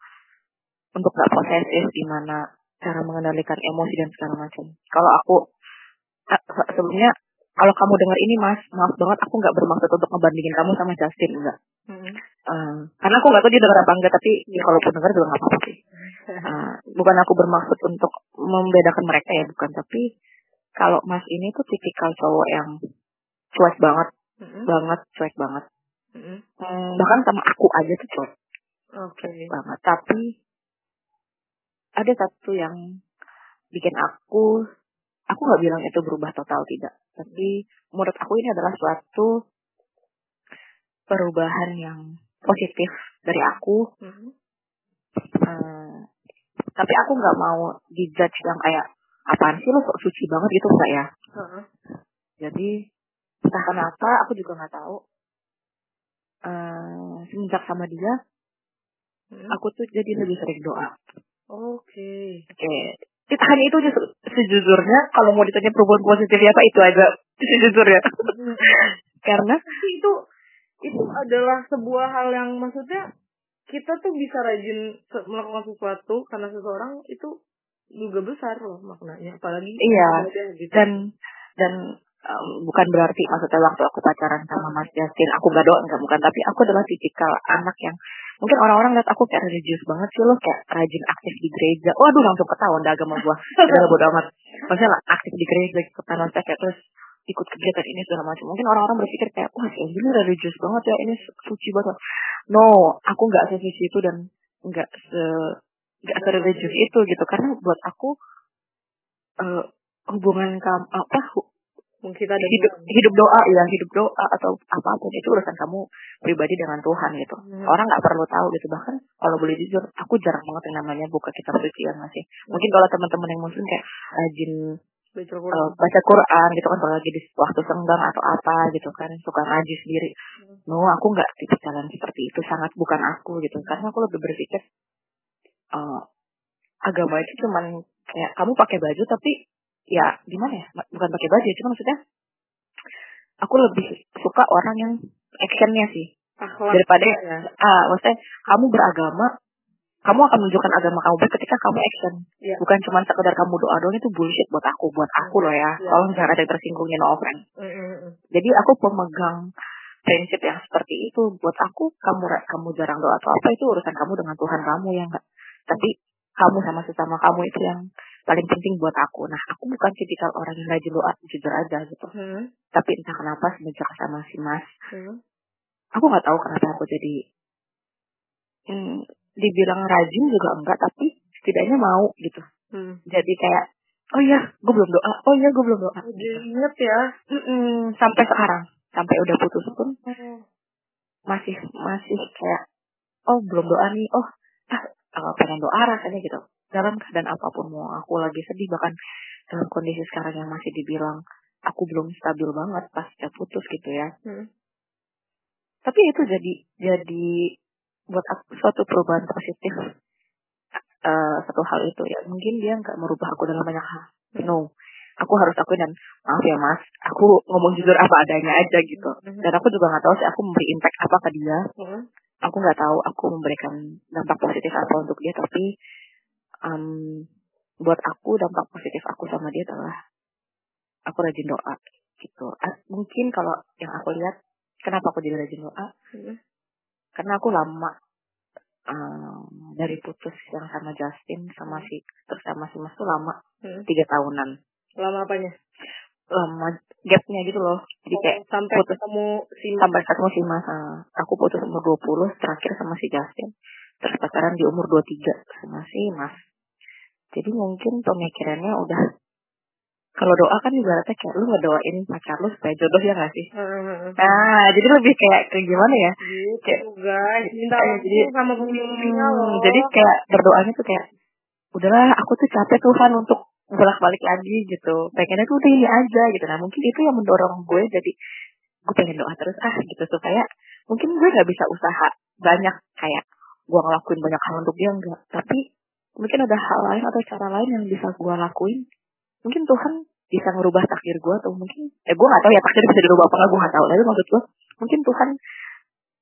untuk nggak posesif, gimana cara mengendalikan emosi dan segala macam. Kalau aku se- sebelumnya kalau kamu dengar ini Mas, maaf banget aku nggak bermaksud untuk ngebandingin kamu sama Justin enggak. Hmm. Eh, karena aku nggak tahu dia dengar apa enggak tapi ya kalaupun dengar juga nggak apa-apa sih Eh, bukan aku bermaksud untuk membedakan mereka ya bukan tapi kalau Mas ini tuh tipikal cowok yang cuek banget Hmm. banget cuek banget Hmm. Hmm, bahkan sama aku aja tuh cuek Oke. banget tapi ada satu yang bikin aku aku nggak bilang itu berubah total tidak tapi menurut aku ini adalah suatu perubahan yang positif dari aku Hmm. Eh, tapi aku nggak mau dijudge yang kayak apaan sih lo sok suci banget gitu enggak ya Heeh. jadi entah kenapa aku juga nggak tahu eh semenjak sama dia Hmm. aku tuh jadi lebih sering doa Oke. oke itu hanya itu aja se- sejujurnya kalau mau ditanya perubahan positifnya apa itu aja sejujurnya Hmm. karena itu itu adalah sebuah hal yang maksudnya kita tuh bisa rajin melakukan sesuatu karena seseorang itu juga besar loh maknanya apalagi Iya. gitu. dan dan em, bukan berarti maksudnya waktu aku pacaran sama Mas Justin aku gak doa enggak bukan. Tapi aku adalah tipikal anak yang mungkin orang-orang lihat aku kayak religius banget sih lo kayak rajin aktif di gereja. Waduh langsung ketahuan dah agama gua. Udah bodo amat. Maksudnya lah, aktif di gereja gitu maksudnya kayak terus ikut kegiatan ini segala macam. Mungkin orang-orang berpikir kayak wah ini religius banget ya ini su- suci banget. No aku nggak sesuci itu dan nggak se nggak religius itu gitu. Karena buat aku eh, hubungan kamu apa Mungkin kita ada hidup hidup doa ya hidup doa atau apa pun itu urusan kamu pribadi dengan Tuhan gitu. Hmm. orang nggak perlu tahu gitu. Bahkan kalau boleh jujur aku jarang banget yang namanya buka kitab suci ya masih mungkin kalau teman-teman yang muslim kayak rajin baca eh, Quran. baca Quran gitu kan kalau lagi di waktu senggang atau apa gitu kan suka ngaji sendiri. No aku nggak tipe jalan seperti itu sangat bukan aku gitu. Karena aku lebih berpikir eh, agama itu cuman kayak kamu pakai baju tapi ya gimana ya bukan pakai baju cuma maksudnya aku lebih suka orang yang actionnya sih Akhlak daripada ya. ah maksudnya kamu beragama kamu akan menunjukkan agama kamu ketika kamu action Iya. bukan cuma sekedar kamu doa doang itu bullshit buat aku buat aku loh ya Iya. kalau misalnya ada tersinggungnya no offense Mm, mm, mm. jadi aku pemegang prinsip yang seperti itu buat aku kamu kamu jarang doa atau apa itu urusan kamu dengan Tuhan kamu ya enggak tapi kamu sama sesama kamu itu yang paling penting buat aku. Nah aku bukan tipikal orang yang rajin doa jujur aja gitu. Hmm, tapi entah kenapa semenjak sama si Mas hmm. aku nggak tahu kenapa aku jadi hmm, dibilang rajin juga enggak tapi setidaknya mau gitu. Hmm. jadi kayak oh iya gue belum doa. Oh iya gue belum doa. Jadi inget ya. Mm-mm, sampai sekarang. Sampai udah putus pun Hmm. masih masih kayak oh belum doa nih. Oh ah ah, pengen doa rasanya gitu dalam keadaan apa pun mau aku lagi sedih bahkan dalam kondisi sekarang yang masih dibilang aku belum stabil banget pasca putus gitu ya. Hmm. tapi itu jadi jadi buat aku suatu perubahan positif eh satu hal itu ya. Mungkin dia nggak merubah aku dalam banyak hal. No. Aku harus akuin dan maaf ya mas. Aku ngomong jujur apa adanya aja gitu. Hmm. dan aku juga nggak tahu sih aku memberi impact apa ke dia. Hmm. aku nggak tahu aku memberikan dampak positif apa untuk dia tapi em, buat aku dampak positif aku sama dia adalah aku rajin doa gitu mungkin kalau yang aku lihat kenapa aku jadi rajin doa Hmm. karena aku lama em, dari putus yang sama Justin sama si terus sama si Mas tuh lama Hmm. tiga tahunan Lama apanya? lama gapnya gitu loh jadi kayak Oh, sampai putus. ketemu si sampai ketemu si Mas ah, aku putus umur 20 terakhir sama si Justin terus pacaran di umur 23 sama si Mas jadi mungkin pemikirannya udah kalau doa kan ibaratnya kayak lu ngedoain pacar lu supaya jodoh ya gak sih? Hmm. nah jadi lebih kayak kayak gimana ya? Gitu guys, minta Kayak waktu jadi- sama Hmm, loh. jadi kayak berdoanya tuh kayak udahlah aku tuh capek Tuhan untuk bolak balik lagi gitu. Pengennya tuh udah ini aja gitu. Nah mungkin itu yang mendorong gue jadi gue pengen doa terus ah gitu. Supaya mungkin gue nggak bisa usaha banyak kayak gue ngelakuin banyak hal untuk dia enggak tapi mungkin ada hal lain atau cara lain yang bisa gue lakuin. Mungkin Tuhan bisa merubah takdir gue atau mungkin eh gue nggak tahu ya takdir bisa dirubah apa nggak gue nggak tahu. Tapi maksud gue mungkin Tuhan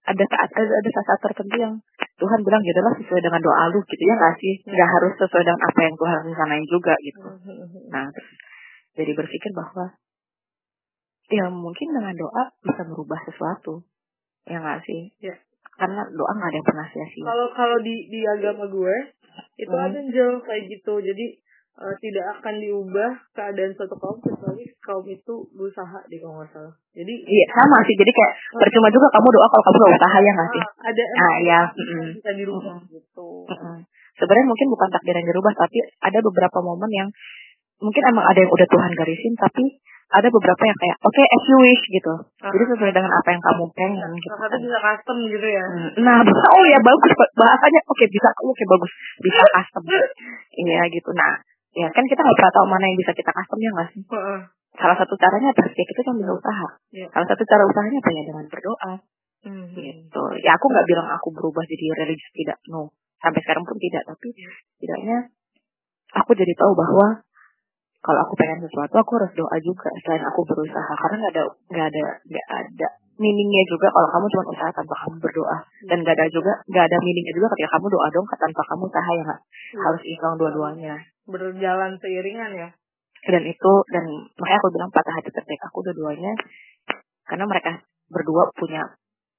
ada saat ada, ada saat tertentu yang Tuhan bilang ya udahlah sesuai dengan doa lu gitu ya nggak sih? Nggak harus sesuai dengan apa yang Tuhan rencanain juga gitu. Hmm. nah terus jadi berpikir bahwa ya mungkin dengan doa bisa merubah sesuatu. Ya nggak sih? Ya. karena doa nggak ada yang pernah sia-sia. Kalau kalau di di agama gue itu Hmm. ada Angel kayak gitu. Jadi eh, tidak akan diubah keadaan suatu kaum kecuali kaum itu berusaha di kalau nggak salah. Jadi iya sama sih jadi kayak percuma juga kamu doa kalau kamu nggak usaha ya nggak sih ah, ada Ah, iya. yang Mm-mm. bisa dirubah gitu. Mm-mm. sebenarnya mungkin bukan takdir yang dirubah tapi ada beberapa momen yang mungkin emang ada yang udah Tuhan garisin tapi ada beberapa yang kayak oke as you wish gitu Ah. jadi sesuai dengan apa yang kamu pengen gitu kan. bisa custom gitu ya. Hmm, Nah, bisa oh ya bagus bahasanya oke bisa oke bagus bisa custom. Iya gitu. Nah, ya kan kita nggak pernah tahu mana yang bisa kita custom ya nggak sih. Salah satu caranya apa? Ya kita kan bisa usaha. Iya. Salah satu cara usahanya apa ya dengan berdoa Hmm. gitu. Ya aku nggak bilang aku berubah jadi religius tidak, no. Sampai sekarang pun tidak. Tapi setidaknya aku jadi tahu bahwa kalau aku pengen sesuatu aku harus doa juga selain aku berusaha. Karena nggak ada nggak ada nggak ada meaningnya juga kalau kamu cuma usaha tanpa kamu berdoa. Dan nggak ada juga nggak ada meaningnya juga ketika kamu doa dong tanpa kamu usaha ya nggak Iya. harus imbang dua-duanya. Berjalan seiringan ya. dan itu dan makanya aku bilang patah hati terbaik aku dua-duanya karena mereka berdua punya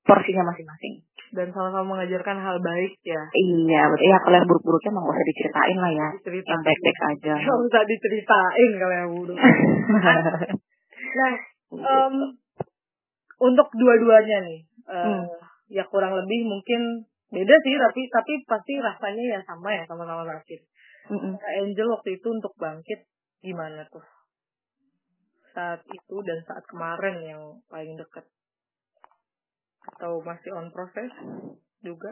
porsinya masing-masing Dan sama-sama mengajarkan hal baik ya. iya betul ya kalau yang buruk-buruknya emang gak usah diceritain lah ya Cerita. yang baik-baik aja Gak usah diceritain kalau yang buruk. Nah, em, untuk dua-duanya nih, eh, Hmm. ya kurang lebih mungkin beda sih, tapi tapi pasti rasanya ya sama ya sama-sama sakit. Mm-mm. Angel waktu itu untuk bangkit gimana tuh? Saat itu dan saat kemarin yang paling dekat. Atau masih on proses juga?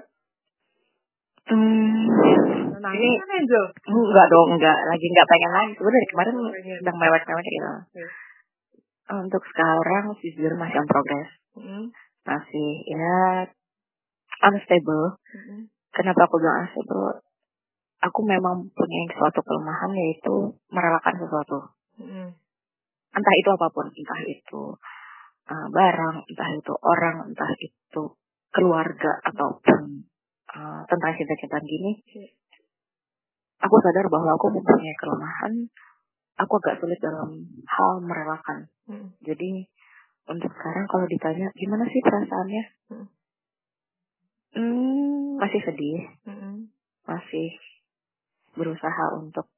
Hmm, Nah, ini kan Angel? enggak dong, enggak lagi enggak pengen lagi. Sebenarnya dari kemarin Pengen. sedang mewek-mewek gitu. Iya. Untuk sekarang jujur masih on progress, Mm-mm. masih ya unstable. Mm-mm. Kenapa aku bilang unstable? Aku memang punya suatu kelemahan yaitu merelakan sesuatu. Mm-mm. Entah itu apa pun, entah itu uh, barang, entah itu orang, entah itu keluarga ataupun uh, tentang cinta-cintaan gini, aku sadar bahwa aku mempunyai kelemahan. Aku agak sulit dalam hal merelakan. Hmm. Jadi untuk sekarang kalau ditanya gimana sih perasaannya, hmm. Hmm, masih sedih, hmm. masih berusaha untuk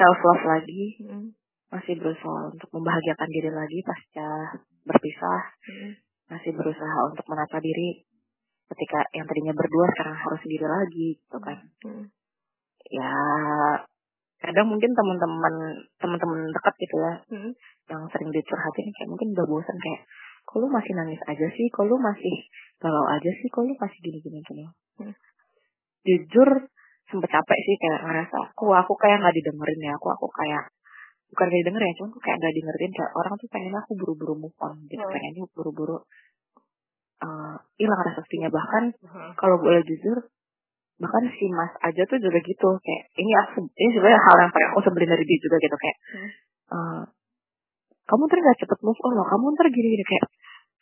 self love lagi, hmm. Masih berusaha untuk membahagiakan diri lagi pasca berpisah, hmm. masih berusaha untuk menata diri ketika yang tadinya berdua sekarang harus sendiri lagi, gitu kan. Hmm. Ya kadang mungkin teman-teman teman-teman dekat gitu ya, hmm. yang sering dicurhatin kayak mungkin udah bosan kayak, kok lu masih nangis aja sih, kok lu masih galau aja sih, kok lu masih gini-gini gini. Hmm. Jujur sempet capek sih kayak ngerasa aku aku kayak nggak didengerin ya aku aku kayak bukan kayak denger ya cuma aku kayak nggak dengerin kayak orang tuh pengen aku buru-buru move on gitu hmm. pengennya buru-buru uh, hilang rasa sedihnya bahkan hmm. kalau boleh jujur bahkan si mas aja tuh juga gitu kayak ini aku ini sebenarnya hal yang paling aku sebelin dari dia juga gitu kayak hmm. uh, kamu ntar gak cepet move on loh kamu ntar gini-gini kayak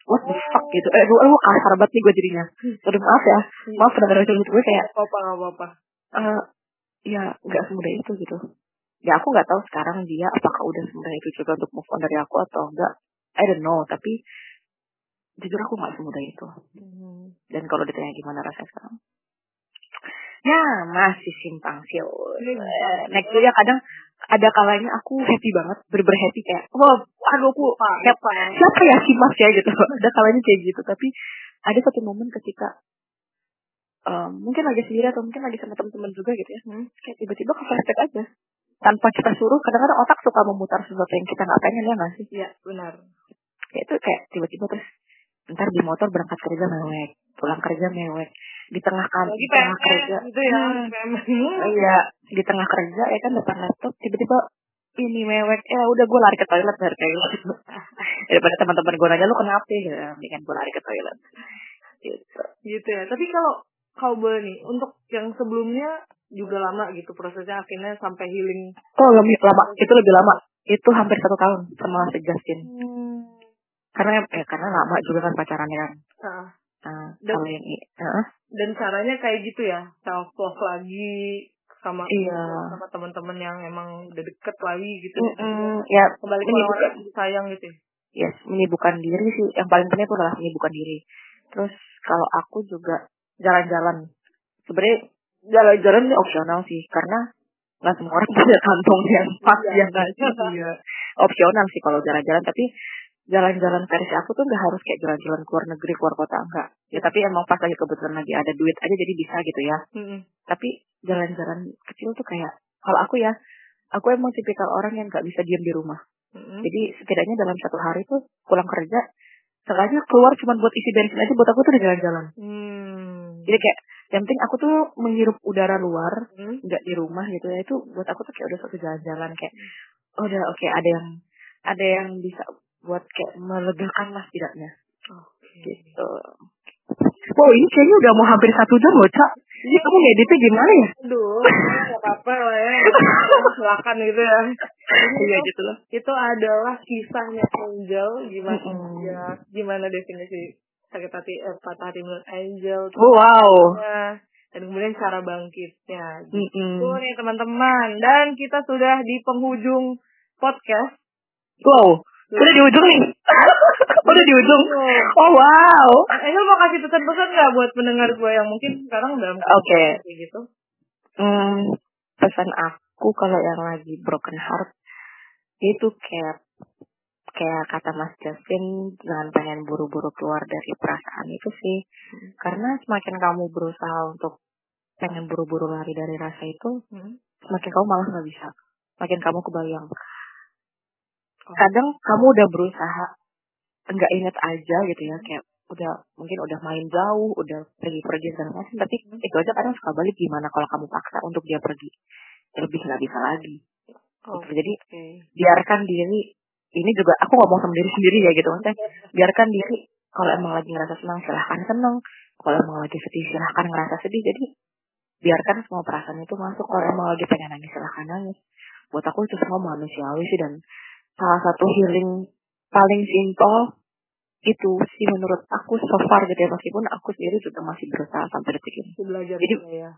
what the fuck? Gitu. Eh lu, lu kasar banget nih gue jadinya. Aduh maaf ya. Iya. maaf pendengar itu gue kayak apa apa apa uh, ya nggak semudah itu gitu ya aku nggak tahu sekarang dia apakah udah semudah itu juga untuk move on dari aku atau enggak. I don't know tapi jujur aku nggak semudah itu. Hmm. dan kalau ditanya gimana rasanya sekarang? Ya masih simpang siur hmm. next ya kadang ada kalanya aku happy banget berber happy kayak wah aduh aku siapa? siapa ya? Si mas ya? Gitu. Ada kalanya kayak gitu tapi ada satu momen ketika um, mungkin lagi sendiri atau mungkin lagi sama teman-teman juga gitu ya. Hmm. kayak tiba-tiba ke flashback aja tanpa kita suruh kadang-kadang otak suka memutar sesuatu yang kita nggak pengen ya nggak sih? Iya benar. Kayak itu kayak tiba-tiba terus ntar di motor berangkat kerja mewek pulang kerja mewek di tengah kan di tengah kerja. gitu ya hmm. iya di tengah kerja ya kan depan laptop tiba-tiba ini mewek. Ya udah gue lari ke toilet dari gitu. Daripada teman-teman gue nanya lu kenapa? Ya mendingan gue lari ke toilet. Gitu. Gitu ya tapi kalau boleh nih untuk yang sebelumnya juga lama gitu prosesnya akhirnya sampai healing. Oh lebih lama. Itu lebih lama. Itu hampir satu tahun sama si Justin. Hmm. karena ya karena lama juga kan pacarannya kan. Uh. Uh, dan, kalau yang uh. dan caranya kayak gitu ya self love lagi sama iya. sama teman-teman yang emang udah deket lagi gitu mm -mm, ya kembali ke orang sayang gitu ya. Yes menyibukkan diri sih. Yang paling penting itu adalah menyibukkan diri. Terus kalau aku juga jalan-jalan. Sebenarnya jalan-jalan ini opsional sih karena nggak semua orang punya kantong yang pas ya nggak sih. Iya. Opsional sih kalau jalan-jalan tapi jalan-jalan versi aku tuh nggak harus kayak jalan-jalan keluar negeri keluar kota enggak ya tapi emang pas lagi kebetulan lagi ada duit aja jadi bisa gitu ya mm-hmm. tapi jalan-jalan kecil tuh kayak kalau aku ya aku emang tipikal orang yang nggak bisa diam di rumah mm-hmm. jadi setidaknya dalam satu hari tuh pulang kerja sengaja keluar cuma buat isi bensin aja buat aku tuh udah jalan-jalan hmm. jadi kayak yang penting aku tuh menghirup udara luar hmm. nggak di rumah gitu ya. Itu buat aku tuh kayak udah satu jalan-jalan kayak oh, udah oke okay, ada yang ada yang bisa buat kayak melegakan lah tidaknya okay. gitu. Oh ini kayaknya udah mau hampir satu jam loh Cak. Jadi kamu ngeditnya gimana ya? Aduh, gak apa-apa lah ya. Silakan gitu ya. Iya gitu loh. Itu adalah kisahnya Angel Gimana mm ya Gimana definisi sakit hati eh, patah hati menurut Angel Oh wow. Dan kemudian cara bangkitnya. Gitu mm -hmm. nih teman-teman. Dan kita sudah di penghujung podcast. Wow. Udah di ujung nih. Udah di ujung. Oh wow. Lu mau kasih pesan-pesan nggak buat pendengar gue yang mungkin sekarang dalam oke. okay. gitu? Hmm, pesan aku kalau yang lagi broken heart itu kayak kayak kata Mas Justin jangan pengen buru-buru keluar dari perasaan itu sih hmm. karena semakin kamu berusaha untuk pengen buru-buru lari dari rasa itu hmm. semakin kamu malah nggak bisa makin kamu kebayang kadang kamu udah berusaha enggak inget aja gitu ya kayak udah mungkin udah main jauh, udah pergi-pergi dan macam tapi hmm. itu aja kadang suka balik gimana kalau kamu paksa untuk dia pergi lebih nggak bisa lagi. Oh, gitu. Jadi okay. biarkan diri ini juga aku ngomong sama diri sendiri ya gitu. Maksudnya biarkan diri kalau emang lagi ngerasa senang silahkan senang kalau emang lagi sedih silahkan ngerasa sedih. Jadi biarkan semua perasaan itu masuk. Kalau emang lagi pengen nangis silahkan nangis. Buat aku itu semua manusiawi sih dan salah satu healing paling simpel itu sih menurut aku so far gitu ya. Meskipun aku sendiri juga masih berusaha sampai detik ini. Belajar Jadi ya.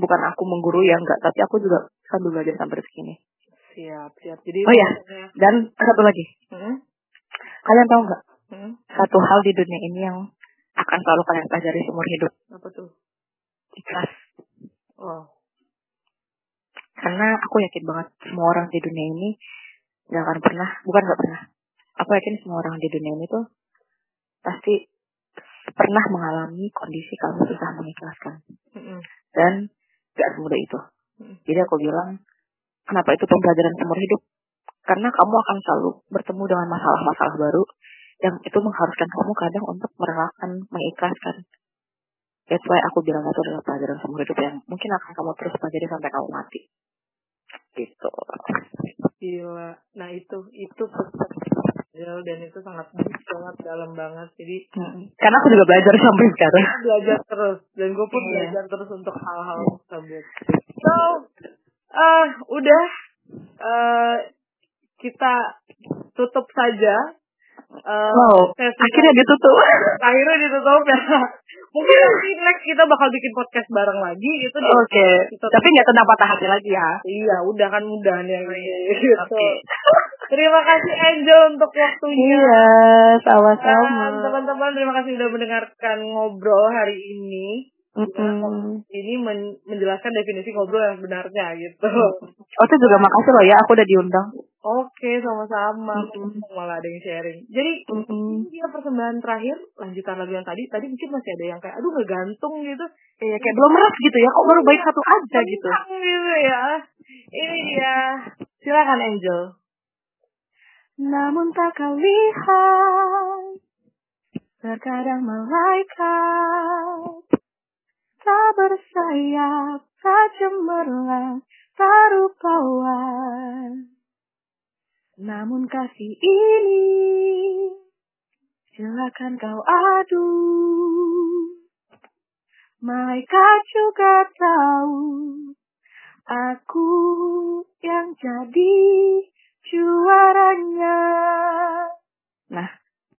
bukan aku menggurui ya enggak, tapi aku juga sambil belajar sampai detik ini. Siap, siap. Jadi Oh ya, dan satu lagi, Hmm? kalian tahu nggak Hmm? satu hal di dunia ini yang akan selalu kalian pelajari seumur hidup? Apa tuh? Ikhlas. Wow. Karena aku yakin banget semua orang di dunia ini nggak akan pernah, bukan nggak pernah. Aku yakin semua orang di dunia ini tuh pasti pernah mengalami kondisi kamu susah mengikhlaskan. Mm-mm. Dan gak semudah itu. Mm. Jadi aku bilang, kenapa itu pembelajaran seumur hidup? Karena kamu akan selalu bertemu dengan masalah-masalah baru yang itu mengharuskan kamu kadang untuk merelakan, mengikhlaskan. That's why aku bilang itu adalah pelajaran seumur hidup yang mungkin akan kamu terus pelajari sampai kamu mati. Gitu. Gila. Nah itu, itu Angel, dan itu sangat banget, dalam banget. Jadi Mm. Karena aku juga belajar sampai sekarang. belajar terus dan gue pun Iya. belajar terus untuk hal-hal tersebut. So, eh udah eh kita tutup saja. eh Wow, sesi akhirnya ditutup. akhirnya ditutup ya. Mungkin nanti next kita bakal bikin podcast bareng lagi gitu. Oke, kita- tapi nggak tentang patah hati lagi ya. Iya, udah kan mudah nih. Iya. Gitu. Oke. Terima kasih Angel untuk waktunya. Iya, sama-sama. teman-teman terima kasih sudah mendengarkan ngobrol hari ini. Mm-mm. Ini men- menjelaskan definisi ngobrol yang sebenarnya gitu. Oh, itu juga makasih loh ya, aku udah diundang. Oke, sama-sama. Mm-mm. Malah ada yang sharing. Jadi ini dia persembahan terakhir, lanjutan lagu yang tadi. Tadi mungkin masih ada yang kayak, aduh ngegantung gitu. Iya, kayak belum meras gitu ya, kok baru baik satu aja gitu. Gitu ya. Ini dia. Silakan Angel. Namun tak kau lihat, terkadang malaikat tak bersayap, tak cemerlang, tak rupawan. Namun kasih ini, silakan kau adu. Malaikat juga tahu, aku yang jadi juaranya. Nah,